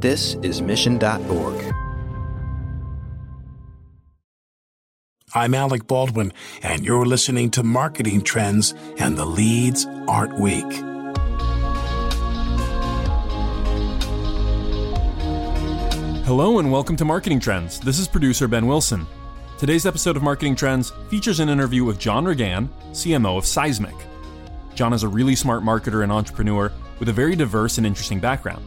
This is Mission.org. I'm Alec Baldwin, and you're listening to Marketing Trends, and the leads aren't weak. Hello, and welcome to Marketing Trends. This is producer Ben Wilson. Today's episode of Marketing Trends features an interview with John Raguin, CMO of Seismic. John is a really smart marketer and entrepreneur with a very diverse and interesting background.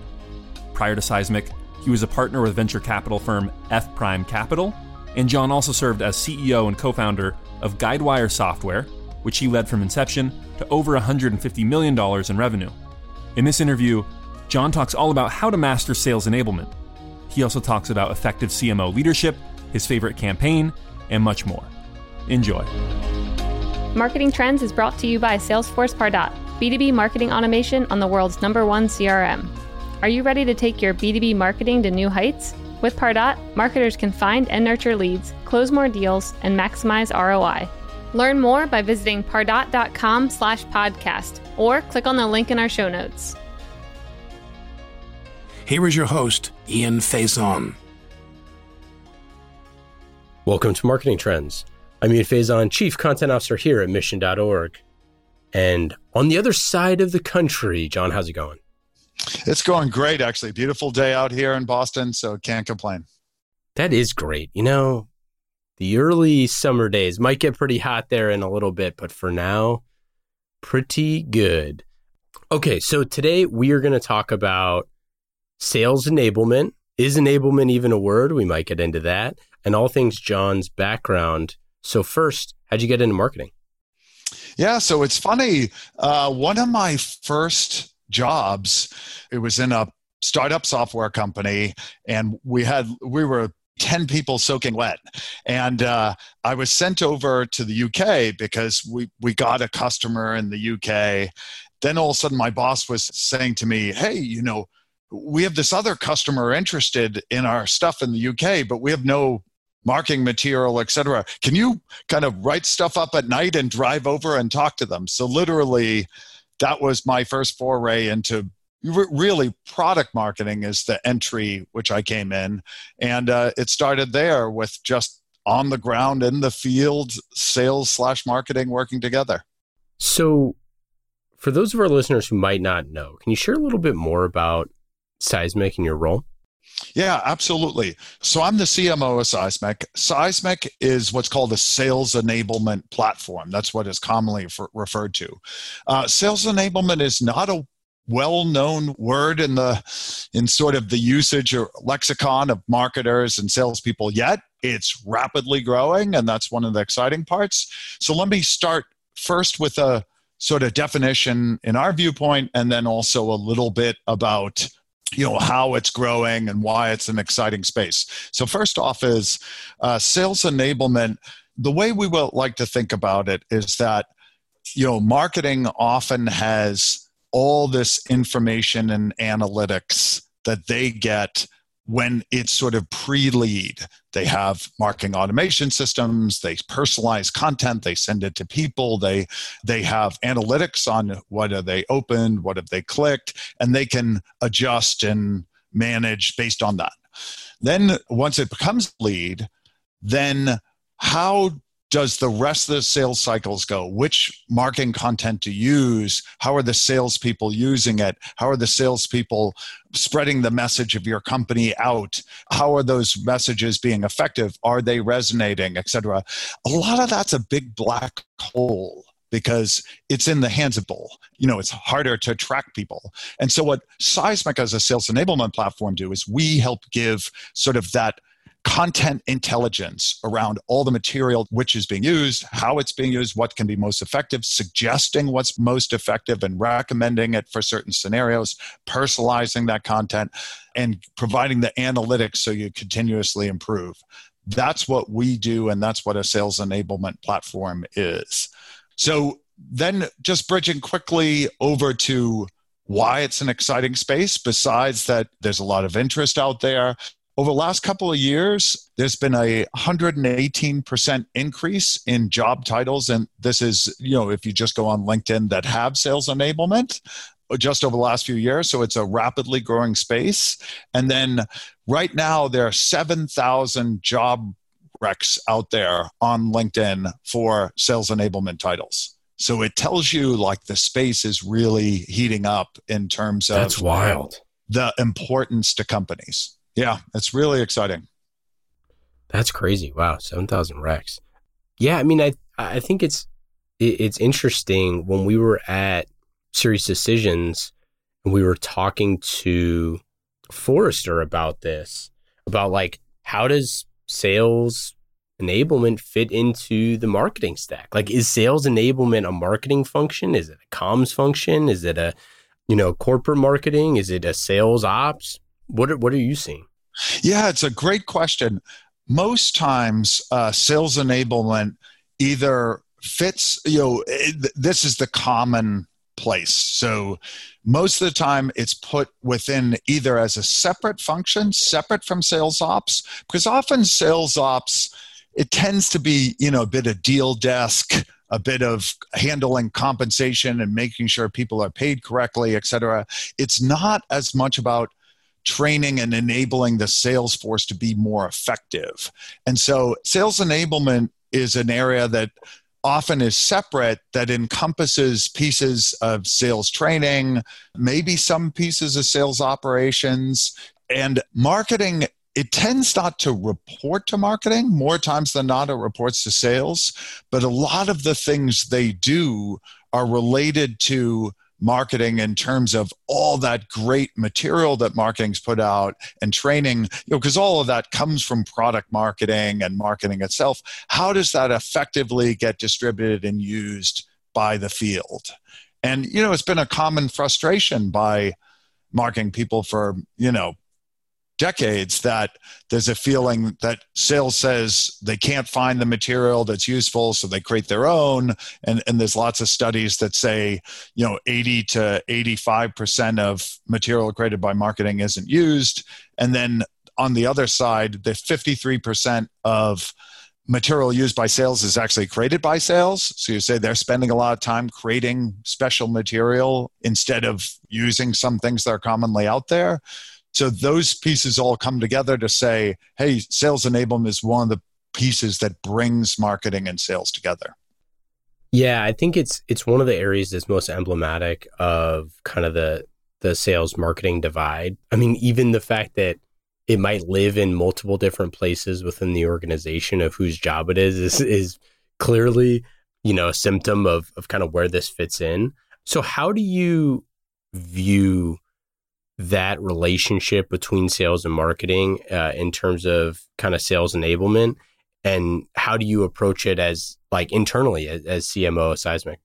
Prior to Seismic, he was a partner with venture capital firm F Prime Capital and John also served as CEO and co founder of Guidewire Software, which he led from inception to over $150 million in revenue. In this interview, John talks all about how to master sales enablement. He also talks about effective CMO leadership, his favorite campaign, and much more. Enjoy. Marketing Trends is brought to you by Salesforce Pardot, B2B marketing automation on the world's number one CRM. Are you ready to take your B2B marketing to new heights? With Pardot, marketers can find and nurture leads, close more deals, and maximize ROI. Learn more by visiting pardot.com slash podcast or click on the link in our show notes. Here is your host, Ian Faison. Welcome to Marketing Trends. I'm Ian Faison, Chief Content Officer here at Mission.org. And on the other side of the country, John, how's it going? It's going great, actually. Beautiful day out here in Boston, so can't complain. That is great. You know, the early summer days might get pretty hot there in a little bit, but for now, pretty good. Okay, so today we are going to talk about sales enablement. Is enablement even a word? We might get into that, and all things John's background. So, first, how'd you get into marketing? Yeah, so it's funny. Uh, one of my first jobs. It was in a startup software company, and we had we were 10 people soaking wet. And uh, I was sent over to the UK because we, we got a customer in the UK. Then all of a sudden, my boss was saying to me, Hey, you know, we have this other customer interested in our stuff in the UK, but we have no marketing material, etc. Can you kind of write stuff up at night and drive over and talk to them? So, literally, that was my first foray into really product marketing is the entry which i came in. And uh, it started there with just on the ground in the field sales slash marketing working together. So for those of our listeners who might not know can you share a little bit more about seismic and your role yeah, absolutely. So I'm the CMO of Seismic. Seismic is what's called a sales enablement platform. That's what is commonly for, referred to. Uh, sales enablement is not a well-known word in the in sort of the usage or lexicon of marketers and salespeople yet. It's rapidly growing, and that's one of the exciting parts. So let me start first with a sort of definition in our viewpoint, and then also a little bit about you know how it's growing and why it's an exciting space. So first off is uh, sales enablement. The way we would like to think about it is that you know marketing often has all this information and analytics that they get when it's sort of pre-lead. They have marketing automation systems they personalize content they send it to people they they have analytics on what are they opened what have they clicked and they can adjust and manage based on that. Then once it becomes lead then how does the rest of the sales cycles go? Which marketing content to use? How are the salespeople using it? How are the salespeople spreading the message of your company out? How are those messages being effective? Are they resonating, etc.? A lot of that's a big black hole because it's in the hands of people. You know, it's harder to track people. And so what Seismic as a sales enablement platform do is we help give sort of that content intelligence around all the material which is being used, how it's being used, what can be most effective, suggesting what's most effective and recommending it for certain scenarios, personalizing that content, and providing the analytics so you continuously improve. That's what we do, and that's what a sales enablement platform is. So, then just bridging quickly over to why it's an exciting space, besides that there's a lot of interest out there over the last couple of years, there's been a 118% increase in job titles. And this is, you know, if you just go on LinkedIn that have sales enablement, just over the last few years. So it's a rapidly growing space. And then right now, there are 7,000 job recs out there on LinkedIn for sales enablement titles. So it tells you like the space is really heating up in terms of That's wild. the importance to companies. Yeah, it's really exciting. That's crazy. Wow, 7,000 recs. Yeah, I mean I I think it's it's interesting when we were at SiriusDecisions and we were talking to Forrester about this about like how does sales enablement fit into the marketing stack? Like, is sales enablement a marketing function? Is it a comms function? Is it a, you know, corporate marketing? Is it a sales ops? What are, what are you seeing? Yeah, it's a great question. Most times, uh, sales enablement either fits, you know, it, this is the common place. So most of the time it's put within either as a separate function, separate from sales ops, because often sales ops, it tends to be, you know, a bit of deal desk, a bit of handling compensation and making sure people are paid correctly, et cetera. It's not as much about training and enabling the sales force to be more effective. And so sales enablement is an area that often is separate that encompasses pieces of sales training, maybe some pieces of sales operations, and marketing. It tends not to report to marketing. More times than not, it reports to sales. But a lot of the things they do are related to marketing in terms of all that great material that marketing's put out and training you know because all of that comes from product marketing and marketing itself. How does that effectively get distributed and used by the field? And you know it's been a common frustration by marketing people for you know decades that there's a feeling that sales says they can't find the material that's useful so they create their own and, and there's lots of studies that say you know 80 to 85% of material created by marketing isn't used and then on the other side the 53% of material used by sales is actually created by sales. So you say they're spending a lot of time creating special material instead of using some things that are commonly out there. So those pieces all come together to say, hey, sales enablement is one of the pieces that brings marketing and sales together. Yeah, I think it's it's one of the areas that's most emblematic of kind of the the sales marketing divide. I mean, even the fact that it might live in multiple different places within the organization of whose job it is is, is clearly, you know, a symptom of of kind of where this fits in. So how do you view that relationship between sales and marketing uh, in terms of kind of sales enablement? And how do you approach it as like internally as, as cmo of seismic?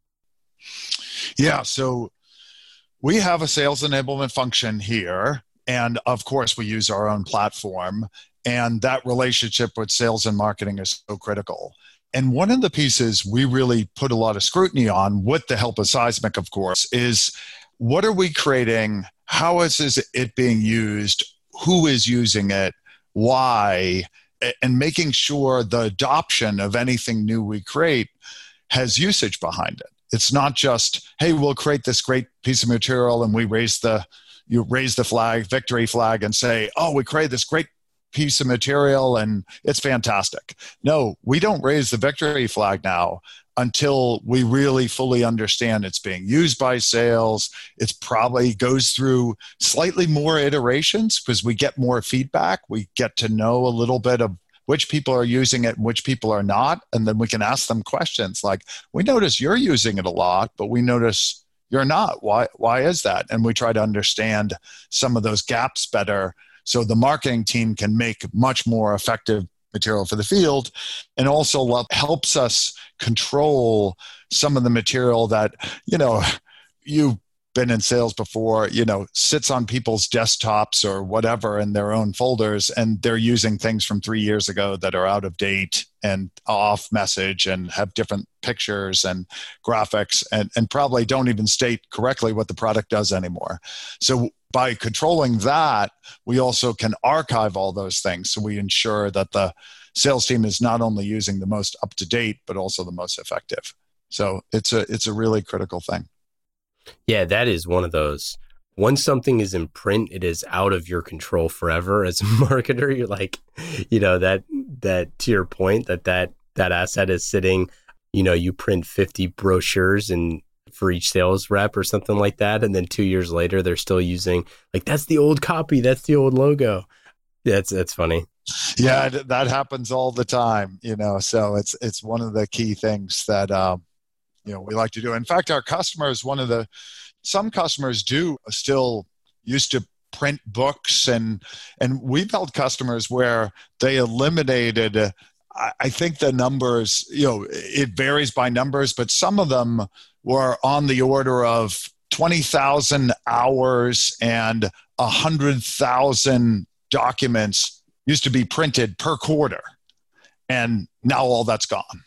Yeah so we have a sales enablement function here and of course we use our own platform and that relationship with sales and marketing is so critical. And one of the pieces we really put a lot of scrutiny on with the help of seismic of course is what are we creating how is it being used? Who is using it? Why? And making sure the adoption of anything new we create has usage behind it. It's not just hey we'll create this great piece of material and we raise the you raise the flag victory flag and say oh we created this great piece of material and it's fantastic no we don't raise the victory flag now until we really fully understand it's being used by sales. It's probably goes through slightly more iterations because we get more feedback. We get to know a little bit of which people are using it and which people are not. And then we can ask them questions like, we notice you're using it a lot, but we notice you're not. Why, why is that? And we try to understand some of those gaps better so the marketing team can make much more effective material for the field and also helps us control some of the material that you know you've been in sales before you know sits on people's desktops or whatever in their own folders and they're using things from three years ago that are out of date and off message and have different pictures and graphics and, and probably don't even state correctly what the product does anymore. So by controlling that, we also can archive all those things. So we ensure that the sales team is not only using the most up to date, but also the most effective. So it's a it's a really critical thing. Yeah, that is one of those. Once something is in print, it is out of your control forever. As a marketer, you're like, you know that that to your point that that that asset is sitting. You know, you print fifty brochures and for each sales rep or something like that, and then two years later, they're still using like that's the old copy, that's the old logo. That's that's funny. Yeah, that happens all the time. You know, so it's it's one of the key things that um, you know we like to do. In fact, our customers, one of the some customers do still used to print books and and we've held customers where they eliminated I think the numbers, you know, it varies by numbers, but some of them were on the order of 20,000 hours and 100,000 documents used to be printed per quarter. And now all that's gone.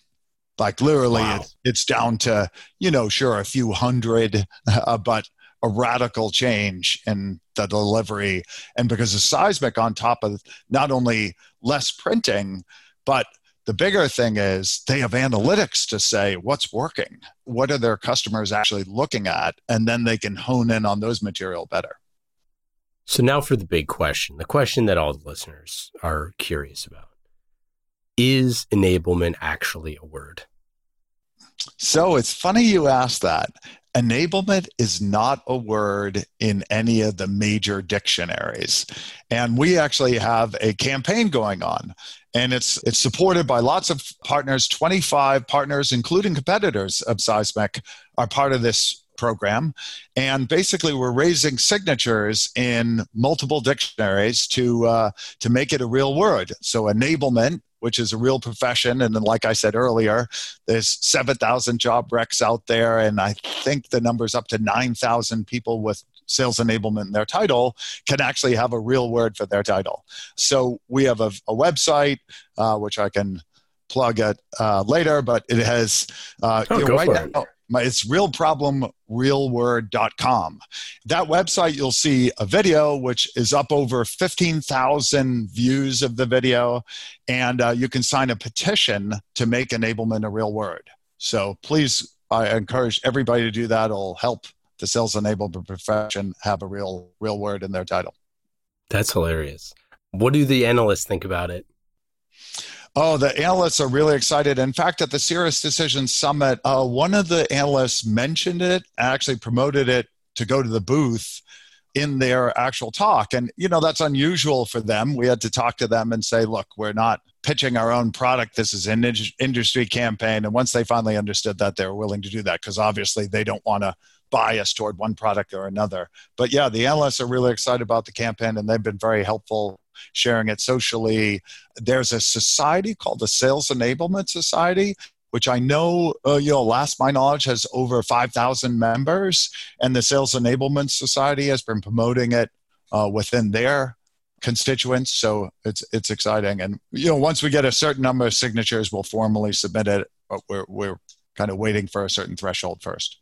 Like literally, wow. it's, it's down to, you know, sure, a few hundred, uh, but a radical change in the delivery. And because of Seismic, on top of not only less printing, but the bigger thing is they have analytics to say what's working, what are their customers actually looking at, and then they can hone in on those material better. So now for the big question, the question that all the listeners are curious about. Is enablement actually a word? So it's funny you ask that. Enablement is not a word in any of the major dictionaries. And we actually have a campaign going on. And it's it's supported by lots of partners. 25 partners including competitors of seismic are part of this program. And basically we're raising signatures in multiple dictionaries to uh, to make it a real word. So enablement which is a real profession. And then, like I said earlier, there's 7,000 job recs out there, and I think the number's up to 9,000 people with sales enablement in their title can actually have a real word for their title. So we have a, a website, uh, which I can plug it uh, later, but it has uh, oh, you know, right now, it's realproblemrealword.com. That website, you'll see a video which is up over 15,000 views of the video, and uh, you can sign a petition to make enablement a real word. So please, I encourage everybody to do that. It'll help the sales enablement profession have a real real word in their title. That's hilarious. What do the analysts think about it? Oh, the analysts are really excited. In fact, at the Sirius Decision Summit, uh, one of the analysts mentioned it, actually promoted it to go to the booth in their actual talk. And, you know, that's unusual for them. We had to talk to them and say, look, we're not pitching our own product. This is an industry campaign. And once they finally understood that, they were willing to do that because obviously they don't want to bias toward one product or another. But yeah, the analysts are really excited about the campaign and they've been very helpful sharing it socially. There's a society called the Sales Enablement Society which I know, uh, you know, last my knowledge has over 5,000 members, and the Sales Enablement Society has been promoting it uh, within their constituents. So it's it's exciting, and you know, once we get a certain number of signatures, we'll formally submit it. But we're we're kind of waiting for a certain threshold first.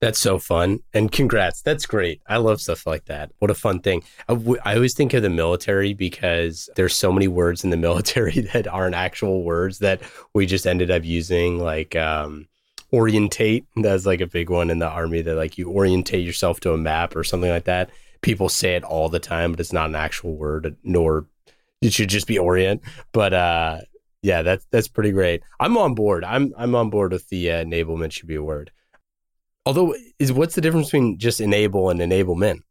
That's so fun. And congrats. That's great. I love stuff like that. What a fun thing. I, w- I always think of the military because there's so many words in the military that aren't actual words that we just ended up using, like um, orientate. That's like a big one in the army that, like, you orientate yourself to a map or something like that. People say it all the time, but it's not an actual word, nor it should just be orient. But, uh, yeah, that's that's pretty great. I'm on board. I'm I'm on board with the uh, enablement should be a word. Although, is what's the difference between just enable and enablement?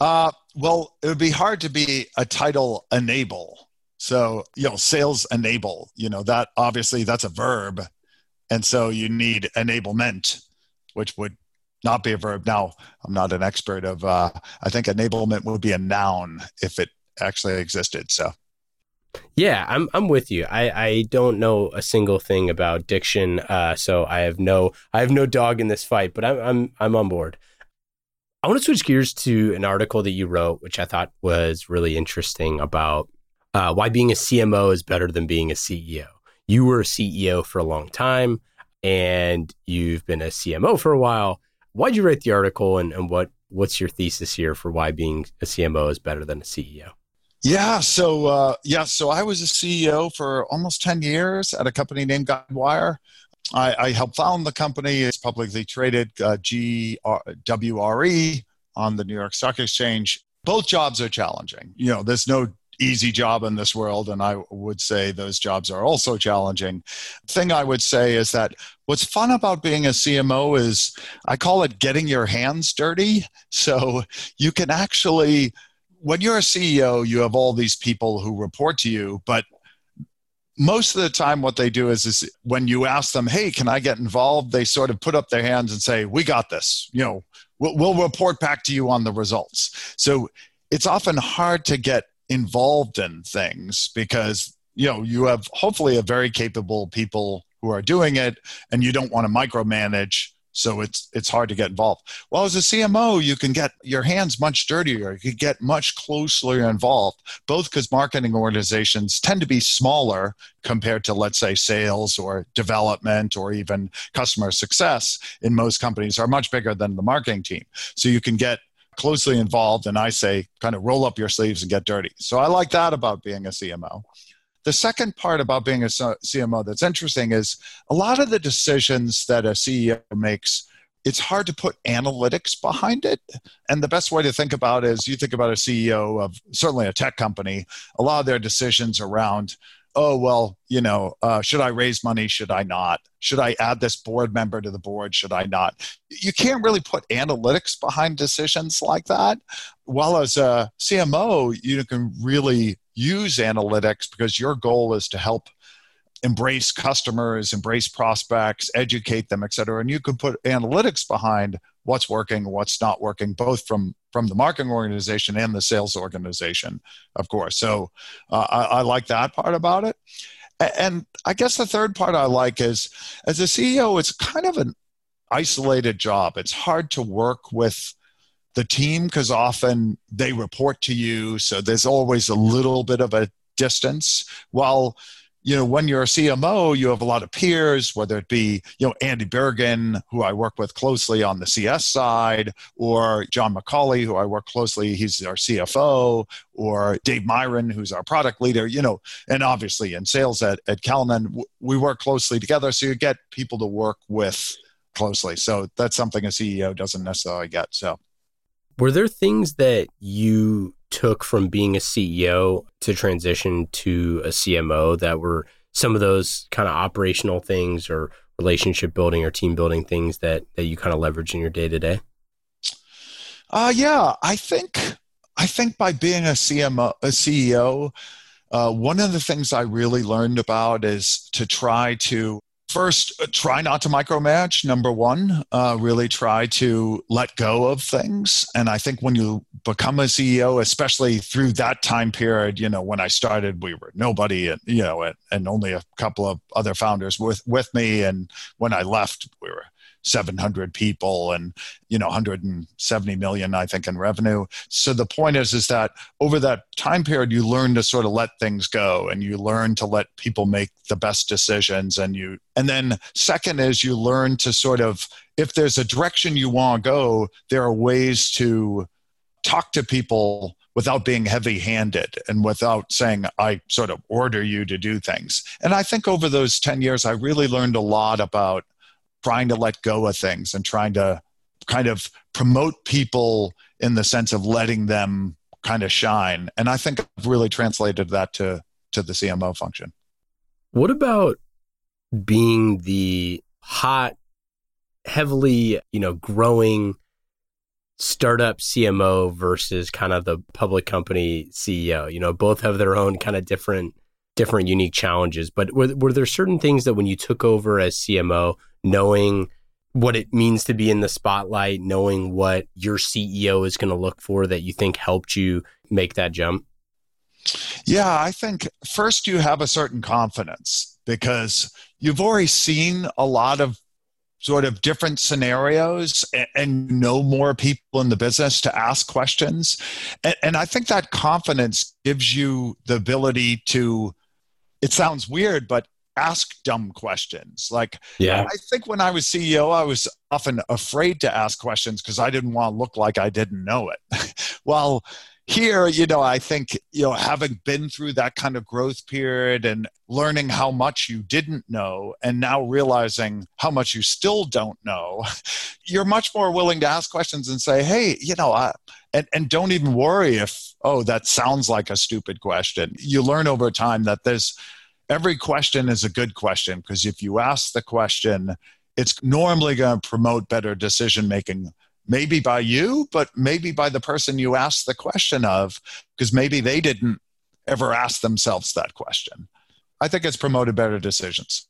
Uh, well, it would be hard to be a title enable. So, you know, sales enable, you know, that obviously that's a verb. And so you need enablement, which would not be a verb. Now, I'm not an expert of, uh, I think enablement would be a noun if it actually existed. So, yeah, I'm I'm with you. I, I don't know a single thing about diction, uh, so I have no I have no dog in this fight, but I'm I'm I'm on board. I want to switch gears to an article that you wrote, which I thought was really interesting about uh, why being a CMO is better than being a CEO. You were a CEO for a long time, and you've been a CMO for a while. Why'd you write the article, and, and what what's your thesis here for why being a CMO is better than a CEO? Yeah, so uh, yeah, so I was a CEO for almost ten years at a company named Guidewire. I, I helped found the company. It's publicly traded, uh, GWRE on the New York Stock Exchange. Both jobs are challenging. You know, there's no easy job in this world and i would say those jobs are also challenging thing i would say is that what's fun about being a cmo is i call it getting your hands dirty so you can actually when you're a ceo you have all these people who report to you but most of the time what they do is, is when you ask them hey can i get involved? they sort of put up their hands and say we got this you know we'll, we'll report back to you on the results. So it's often hard to get involved in things because you know you have hopefully a very capable people who are doing it and you don't want to micromanage so it's it's hard to get involved. Well as a cmo you can get your hands much dirtier. You can get much closer involved both because marketing organizations tend to be smaller compared to let's say sales or development or even customer success in most companies are much bigger than the marketing team. So you can get closely involved and i say kind of roll up your sleeves and get dirty. So i like that about being a cmo the second part about being a CMO that's interesting is a lot of the decisions that a CEO makes it's hard to put analytics behind it. And the best way to think about it is you think about a CEO of certainly a tech company, a lot of their decisions around, oh, well, you know, uh, should I raise money? Should I not? Should I add this board member to the board? Should I not? You can't really put analytics behind decisions like that. While as a CMO, you can really use analytics because your goal is to help embrace customers, embrace prospects, educate them, et cetera. And you can put analytics behind what's working, what's not working, both from from the marketing organization and the sales organization, of course. So uh, I, I like that part about it. And I guess the third part I like is as a CEO, it's kind of an isolated job. It's hard to work with the team because often they report to you so there's always a little bit of a distance. While you know when you're a cmo you have a lot of peers whether it be you know andy bergen who i work with closely on the cs side or john mccauley who i work closely he's our cfo or dave myron who's our product leader you know and obviously in sales at, at Calnan, we work closely together so you get people to work with closely. So that's something a ceo doesn't necessarily get so were there things that you took from being a CEO to transition to a CMO that were some of those kind of operational things or relationship building or team building things that that you kind of leverage in your day to day? Uh yeah, I think I think by being a CMO a CEO, uh, one of the things I really learned about is to try to first uh, try not to micromanage number one uh, really try to let go of things. And i think when you become a ceo especially through that time period you know when i started we were nobody and you know and, and only a couple of other founders with with me. And when i left we were 700 people and you know 170 million i think in revenue so the point is is that over that time period you learn to sort of let things go and you learn to let people make the best decisions and you and then second is you learn to sort of if there's a direction you want to go there are ways to talk to people without being heavy handed and without saying, I sort of order you to do things. And I think over those 10 years, I really learned a lot about trying to let go of things and trying to kind of promote people in the sense of letting them kind of shine. And I think I've really translated that to to the CMO function. What about being the hot, heavily, you know, growing startup CMO versus kind of the public company CEO? You know, both have their own kind of different different unique challenges. But were were there certain things that when you took over as CMO knowing what it means to be in the spotlight, knowing what your CEO is going to look for that you think helped you make that jump? Yeah, I think first you have a certain confidence because you've already seen a lot of sort of different scenarios and, know more people in the business to ask questions. And, and I think that confidence gives you the ability to, it sounds weird, but ask dumb questions. Like, yeah, I think when I was CEO, I was often afraid to ask questions because I didn't want to look like I didn't know it. well, here, you know, I think, you know, having been through that kind of growth period and learning how much you didn't know and now realizing how much you still don't know, you're much more willing to ask questions and say, hey, you know, I, and, and don't even worry if, oh, that sounds like a stupid question. You learn over time that there's every question is a good question because if you ask the question, it's normally going to promote better decision making maybe by you, but maybe by the person you asked the question of, because maybe they didn't ever ask themselves that question. I think it's promoted better decisions.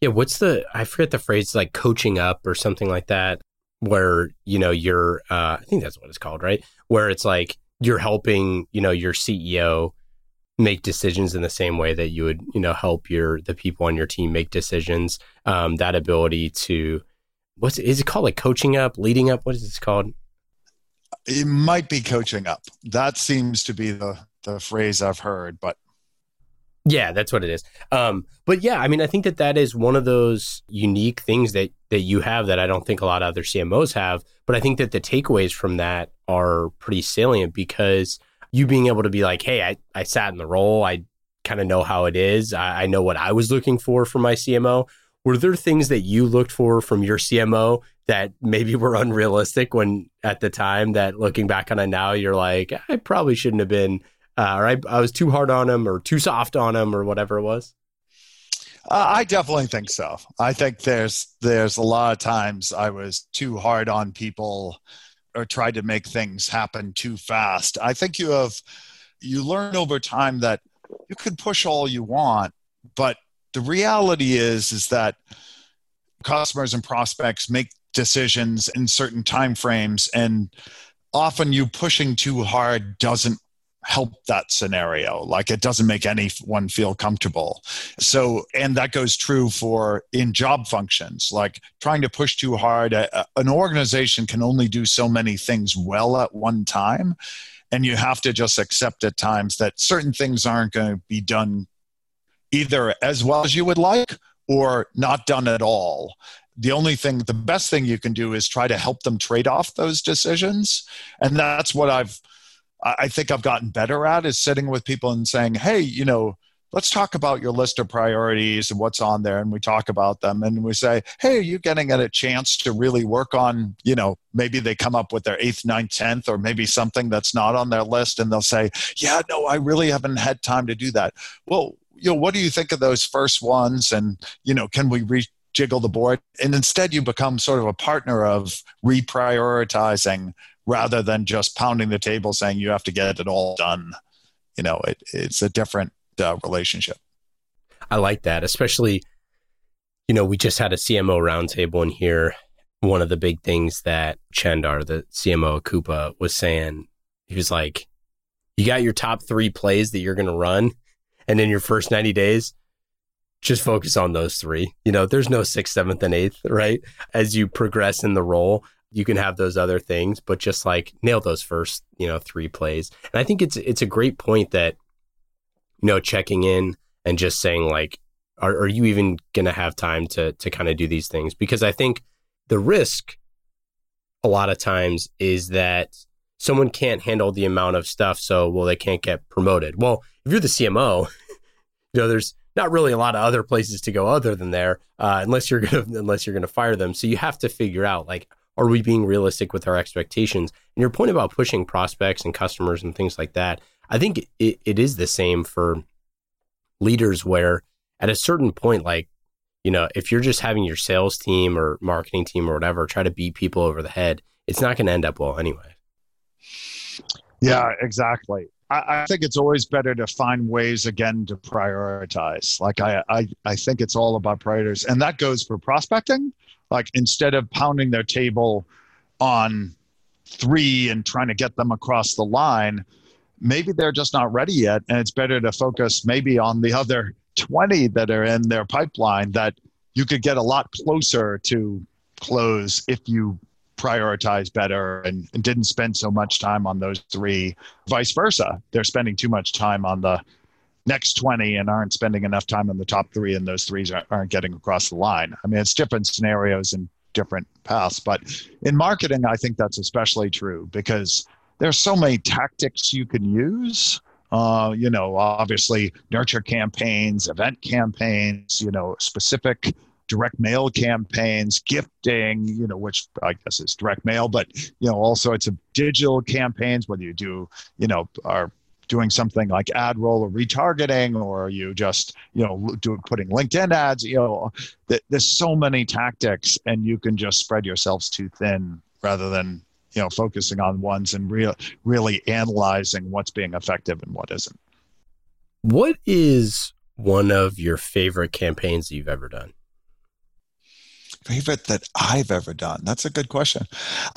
Yeah, what's the I forget the phrase like coaching up or something like that, where you know you're uh, I think that's what it's called, right? Where it's like you're helping you know your CEO make decisions in the same way that you would you know help your the people on your team make decisions. Um, that ability to what's is it called like coaching up, leading up? What is this called? It might be coaching up. That seems to be the the phrase I've heard, but yeah, that's what it is. Um, but yeah, I mean, I think that that is one of those unique things that that you have that I don't think a lot of other CMOs have. But I think that the takeaways from that are pretty salient because you being able to be like, hey, I, I sat in the role, I kind of know how it is, I, I know what I was looking for from my CMO were there things that you looked for from your CMO that maybe were unrealistic when at the time that looking back on it now, you're like, I probably shouldn't have been, uh, or I, I was too hard on him or too soft on him or whatever it was? Uh, I definitely think so. I think there's there's a lot of times I was too hard on people or tried to make things happen too fast. I think you have you learn over time that you can push all you want, but the reality is is that customers and prospects make decisions in certain time frames and often you pushing too hard doesn't help that scenario like it doesn't make anyone feel comfortable so and that goes true for in job functions like trying to push too hard an organization can only do so many things well at one time and you have to just accept at times that certain things aren't going to be done either as well as you would like or not done at all. The only thing, the best thing you can do is try to help them trade off those decisions. And that's what I've, I think I've gotten better at is sitting with people and saying, hey, you know, let's talk about your list of priorities and what's on there and we talk about them and we say hey are you getting a chance to really work on you know maybe they come up with their eighth ninth tenth or maybe something that's not on their list and they'll say yeah no i really haven't had time to do that well you know, what do you think of those first ones? And, you know, can we rejiggle the board? And instead, you become sort of a partner of reprioritizing rather than just pounding the table saying you have to get it all done. You know, it, it's a different uh, relationship. I like that, especially, you know, we just had a CMO roundtable in here. One of the big things that Chandar, the CMO of Coupa, was saying, he was like, you got your top three plays that you're going to run and in your first 90 days, just focus on those three. You know, there's no sixth, seventh, and eighth, right? As you progress in the role, you can have those other things, but just like nail those first, you know, three plays. And I think it's it's a great point that, you know, checking in and just saying like, are, are you even gonna have time to to kind of do these things? Because I think the risk a lot of times is that someone can't handle the amount of stuff, so well, they can't get promoted. Well, if you're the CMO, you know, there's not really a lot of other places to go other than there, uh, unless you're gonna unless you're gonna fire them. So you have to figure out like, are we being realistic with our expectations? And your point about pushing prospects and customers and things like that, I think it, it is the same for leaders where at a certain point, like, you know, if you're just having your sales team or marketing team or whatever try to beat people over the head, it's not going to end up well anyway. Yeah, exactly. I, I, think it's always better to find ways again to prioritize. Like I, I, I think it's all about priorities, and that goes for prospecting. Like instead of pounding their table on three and trying to get them across the line, maybe they're just not ready yet, and it's better to focus maybe on the other twenty that are in their pipeline that you could get a lot closer to close if you prioritize better and, and, didn't spend so much time on those three. Vice versa, they're spending too much time on the next 20 and aren't spending enough time on the top three, and those threes aren't, getting across the line. I mean, it's different scenarios and different paths, but in marketing, I think that's especially true because there's so many tactics you can use. Uh, you know, obviously nurture campaigns, event campaigns, you know, specific direct mail campaigns, gifting, you know, which I guess is direct mail, but you know, all sorts of digital campaigns, whether you do, you know, are doing something like AdRoll or retargeting, or you just, you know, do putting LinkedIn ads, you know, there's so many tactics and you can just spread yourselves too thin rather than you know focusing on ones and real really analyzing what's being effective and what isn't. What is one of your favorite campaigns you've ever done? Favorite that i've ever done? That's a good question.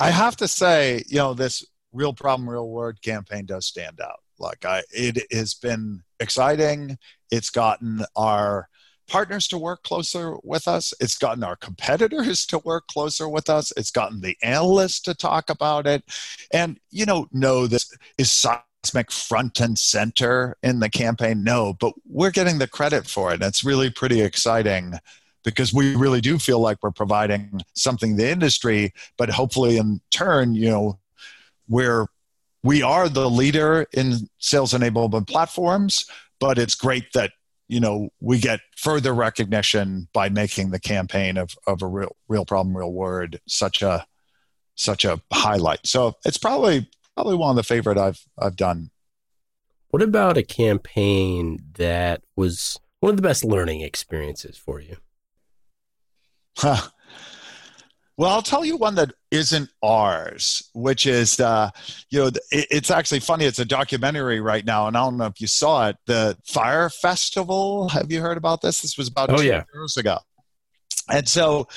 I have to say you know this real problem real word campaign does stand out like i it has been exciting it's gotten our partners to work closer with us. It's gotten our competitors to work closer with us. It's gotten the analysts to talk about it. And, you know, no, this is seismic front and center in the campaign. No, but we're getting the credit for it. It's really pretty exciting because we really do feel like we're providing something to the industry, but hopefully in turn, you know, we're we are the leader in sales enablement platforms, but it's great that you know we get further recognition by making the campaign of, of a real real problem real word such a such a highlight. So it's probably probably one of the favorite i've i've done. What about a campaign that was one of the best learning experiences for you? Huh. Well, I'll tell you one that isn't ours, which is, uh, you know, it, it's actually funny. It's a documentary right now, and I don't know if you saw it. The Fyre Festival. Have you heard about this? This was about oh, two yeah. years ago. And so,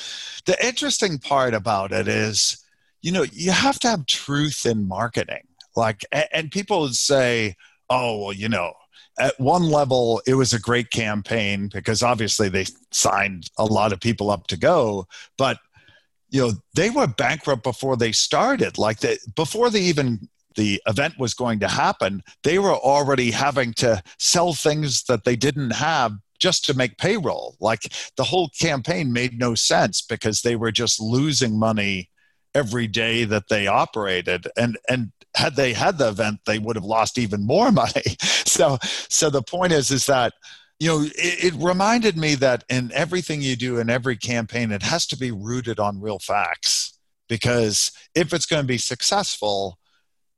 the interesting part about it is, you know, you have to have truth in marketing. Like, and, and people would say, "Oh, well, you know, at one level, it was a great campaign because obviously they signed a lot of people up to go. But you know they were bankrupt before they started. Like the, before they even the event was going to happen they were already having to sell things that they didn't have just to make payroll. Like the whole campaign made no sense because they were just losing money every day that they operated. And and had they had the event they would have lost even more money. So so the point is is that you know, it, it, reminded me that in everything you do in every campaign, it has to be rooted on real facts because if it's going to be successful,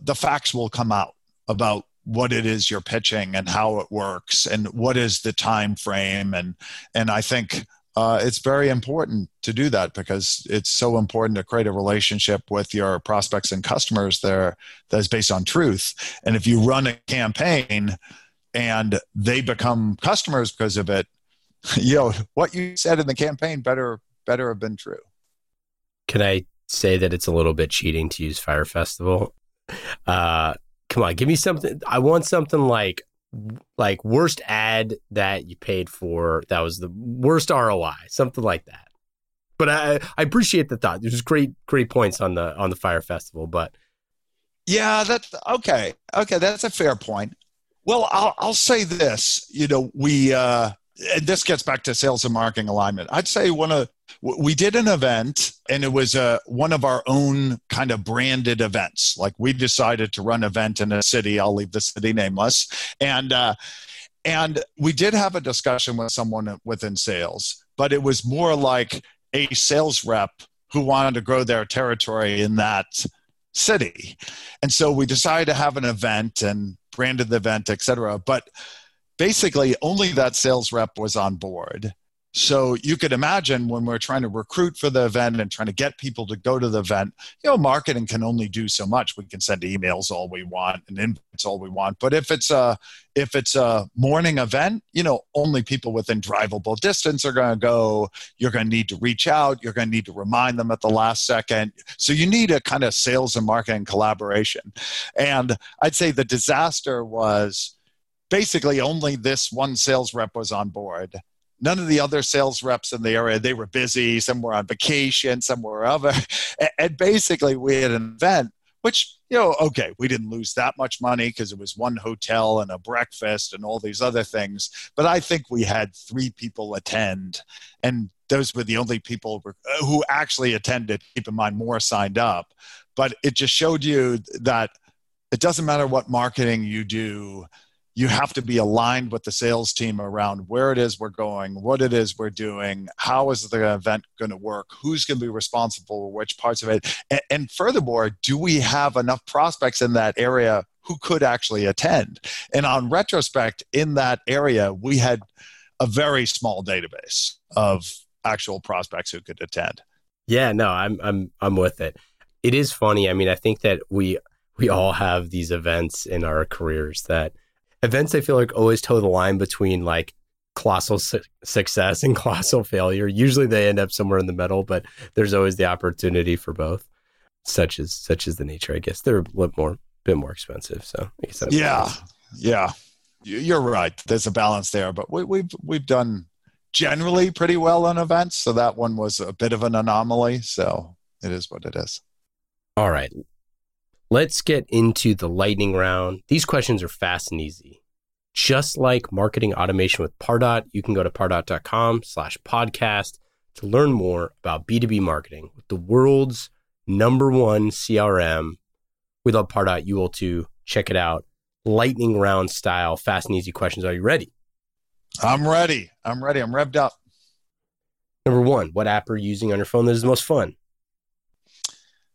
the facts will come out about what it is you're pitching and how it works and what is the time frame and and I think uh, it's very important to do that because it's so important to create a relationship with your prospects and customers there that is based on truth. And if you run a campaign and they become customers because of it you know what you said in the campaign better better have been true. Can i say that it's a little bit cheating to use Fyre Festival? Uh come on give me something. I want something like like worst ad that you paid for that was the worst roi something like that. But i i appreciate the thought. There's great great points on the on the Fyre Festival but yeah that's okay okay that's a fair point well, I'll, I'll say this. You know, we uh, and this gets back to sales and marketing alignment. I'd say one of we did an event, and it was uh, one of our own kind of branded events. Like we decided to run an event in a city. I'll leave the city nameless, and uh, and we did have a discussion with someone within sales, but it was more like a sales rep who wanted to grow their territory in that city. And so we decided to have an event and branded the event, etc. But basically, only that sales rep was on board. So you could imagine when we're trying to recruit for the event and trying to get people to go to the event, you know, marketing can only do so much. We can send emails all we want and invites all we want. But if it's a if it's a morning event, you know, only people within drivable distance are going to go. You're going to need to reach out. You're going to need to remind them at the last second. So you need a kind of sales and marketing collaboration. And I'd say the disaster was basically only this one sales rep was on board none of the other sales reps in the area they were busy some were on vacation some were other and basically we had an event which you know okay we didn't lose that much money because it was one hotel and a breakfast and all these other things but i think we had three people attend and those were the only people uh, who actually attended keep in mind more signed up but it just showed you that it doesn't matter what marketing you do you have to be aligned with the sales team around where it is we're going, what it is we're doing, how is the event going to work, who's going to be responsible for which parts of it. And, and, furthermore, do we have enough prospects in that area who could actually attend? And on retrospect, in that area, we had a very small database of actual prospects who could attend. Yeah, no, I'm I'm I'm with it. It is funny. I mean, I think that we we all have these events in our careers that events I feel like always toe the line between like colossal su- success and colossal failure. Usually they end up somewhere in the middle, but there's always the opportunity for both. Such as such as the nature, I guess. They're a little more bit more expensive. So yeah, yeah, you're right. There's a balance there, but we, we've we've done generally pretty well on events. So that one was a bit of an anomaly. So it is what it is. All right. Let's get into the lightning round. These questions are fast and easy. Just like marketing automation with Pardot, you can go to pardot.com slash podcast to learn more about B2B marketing with the world's number one CRM. We love Pardot. You will too. Check it out. Lightning round style, fast and easy questions. Are you ready? I'm ready. I'm ready. I'm revved up. Number one, what app are you using on your phone that is the most fun?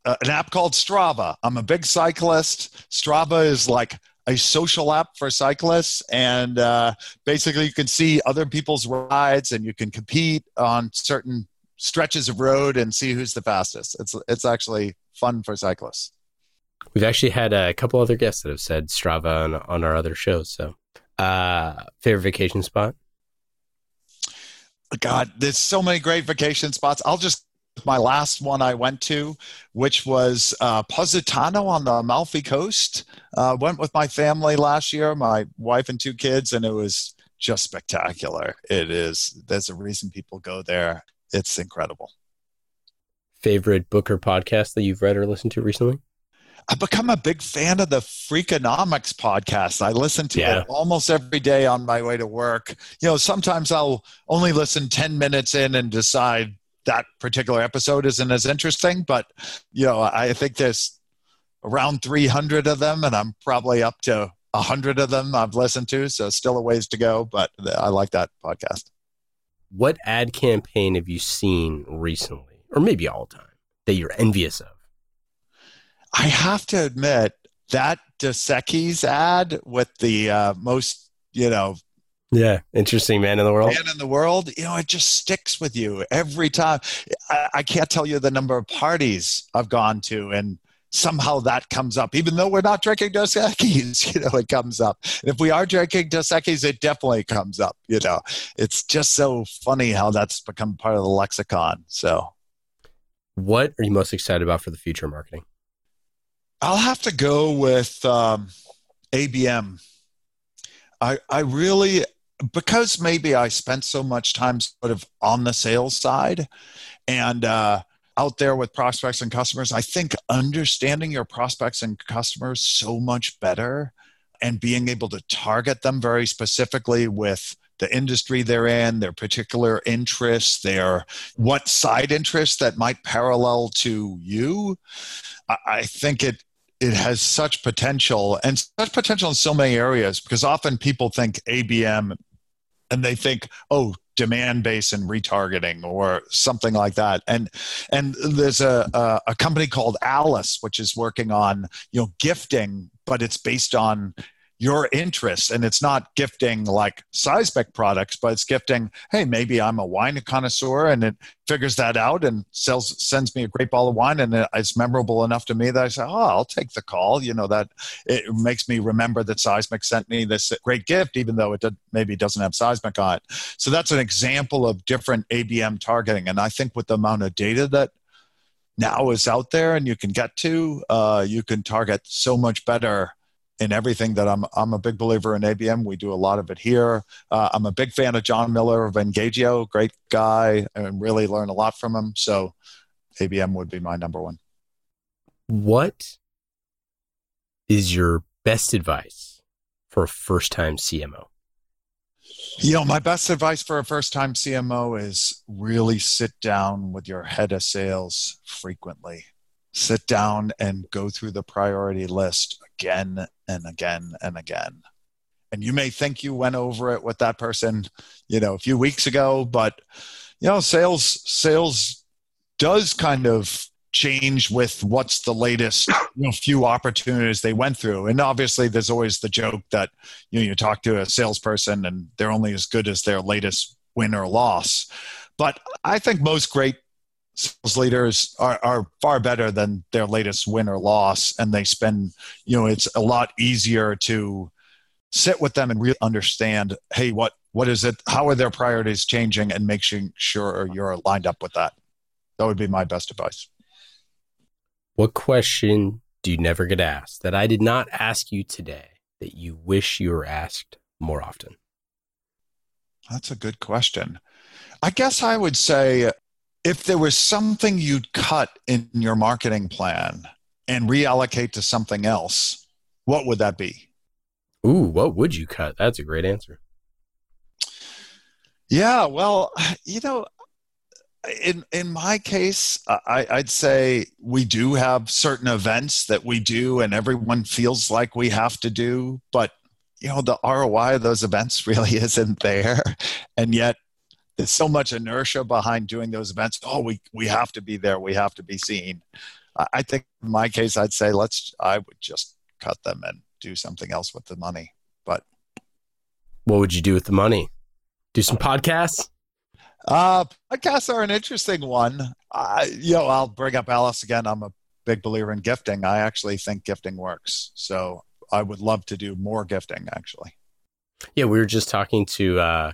Uh, an app called Strava. I'm a big cyclist. Strava is like a social app for cyclists, and uh, basically you can see other people's rides and you can compete on certain stretches of road and see who's the fastest. It's it's actually fun for cyclists. We've actually had a couple other guests that have said Strava on, on our other shows. So, uh, favorite vacation spot? God, there's so many great vacation spots. I'll just my last one I went to, which was uh, Positano on the Amalfi Coast. Uh, went with my family last year, my wife and two kids, and it was just spectacular. It is. There's a reason people go there. It's incredible. Favorite book or podcast that you've read or listened to recently? I've become a big fan of the Freakonomics podcast. I listen to yeah. it almost every day on my way to work. You know, sometimes I'll only listen 10 minutes in and decide that particular episode isn't as interesting, but you know, I think there's around 300 of them, and I'm probably up to 100 of them I've listened to, so still a ways to go, but I like that podcast. What ad campaign have you seen recently, or maybe all time, that you're envious of? I have to admit that Dos ad with the uh, most, you know, yeah, interesting man in the world. Man in the world, you know, it just sticks with you every time. I, I, can't tell you the number of parties I've gone to, and somehow that comes up, even though we're not drinking Dos Equis, you know, it comes up. And if we are drinking Dos Equis, it definitely comes up. You know, it's just so funny how that's become part of the lexicon. So, what are you most excited about for the future of marketing? I'll have to go with um, ABM. I, I really because maybe I spent so much time sort of on the sales side and uh, out there with prospects and customers, I think understanding your prospects and customers so much better and being able to target them very specifically with the industry they're in, their particular interests, their what side interests that might parallel to you. I think it it has such potential and such potential in so many areas because often people think ABM and they think, oh, Demandbase and retargeting or something like that. And and there's a, a, a company called Alyce which is working on you know gifting, but it's based on your interests. And it's not gifting like Seismic products but it's gifting hey maybe i'm a wine connoisseur and it figures that out and sells sends me a great bottle of wine and it's memorable enough to me that i say oh i'll take the call. You know that it makes me remember that Seismic sent me this great gift even though it did, maybe doesn't have Seismic on it. So that's an example of different abm targeting. And i think with the amount of data that now is out there and you can get to uh, you can target so much better in everything that I'm, I'm a big believer in ABM. We do a lot of it here. Uh, I'm a big fan of Jon Miller of Engagio, great guy, and really learn a lot from him. So ABM would be my number one. What is your best advice for a first time CMO? You know, my best advice for a first time CMO is really sit down with your head of sales frequently sit down and go through the priority list again and again and again. And you may think you went over it with that person, you know, a few weeks ago, but you know, sales sales does kind of change with what's the latest you know few opportunities they went through and obviously there's always the joke that you know you talk to a salesperson and they're only as good as their latest win or loss but i think most great sales leaders are, are far better than their latest win or loss. And they spend you know it's a lot easier to sit with them and really understand hey what what is it? How are their priorities changing? And making sure you're lined up with that. That would be my best advice. What question do you never get asked that I did not ask you today that you wish you were asked more often? That's a good question. I guess I would say if there was something you'd cut in your marketing plan and reallocate to something else, what would that be? Ooh, what would you cut? That's a great answer. Yeah, well, you know, in in my case, I, I'd say we do have certain events that we do, and everyone feels like we have to do, but you know the ROI of those events really isn't there, and yet there's so much inertia behind doing those events. Oh, we we have to be there. We have to be seen. I think in my case, I'd say let's. I would just cut them and do something else with the money. But what would you do with the money? Do some podcasts. Uh, podcasts are an interesting one. Uh, you know, I'll bring up Alyce again. I'm a big believer in gifting. I actually think gifting works. So I would love to do more gifting, actually. Yeah, we were just talking to uh,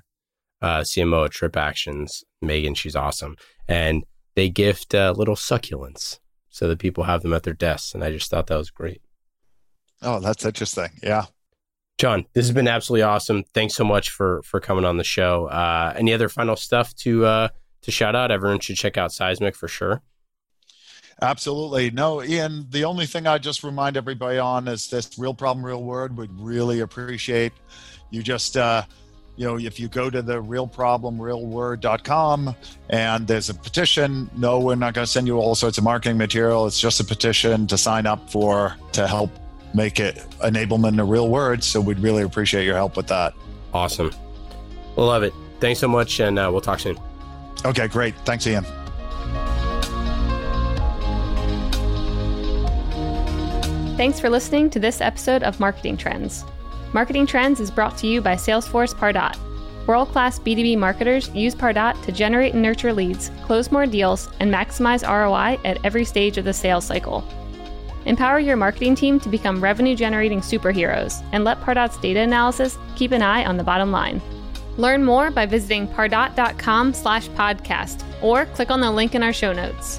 uh, CMO at TripActions, Megan. She's awesome. And they gift uh, little succulents so that people have them at their desks. And I just thought that was great. Oh, that's interesting. Yeah. John, this has been absolutely awesome. Thanks so much for for coming on the show. Uh, any other final stuff to uh, to shout out? Everyone should check out Seismic for sure. Absolutely. No, Ian, the only thing I just remind everybody on is this real problem, real word. Would really appreciate you just, uh, you know, if you go to the real problem, real word.com and there's a petition. No, we're not going to send you all sorts of marketing material. It's just a petition to sign up for to help make it enablement a real word. So we'd really appreciate your help with that. Awesome. Love it. Thanks so much, and uh, we'll talk soon. Okay, great. Thanks, Ian. Thanks for listening to this episode of Marketing Trends. Marketing Trends is brought to you by Salesforce Pardot. World class B2B marketers use Pardot to generate and nurture leads, close more deals, and maximize ROI at every stage of the sales cycle. Empower your marketing team to become revenue generating superheroes and let Pardot's data analysis keep an eye on the bottom line. Learn more by visiting pardot.com slash podcast or click on the link in our show notes.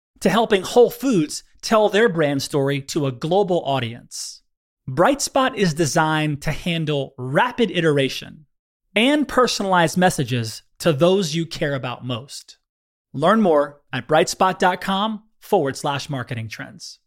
to helping Whole Foods tell their brand story to a global audience. Brightspot is designed to handle rapid iteration and personalized messages to those you care about most. Learn more at brightspot.com forward slash marketing trends.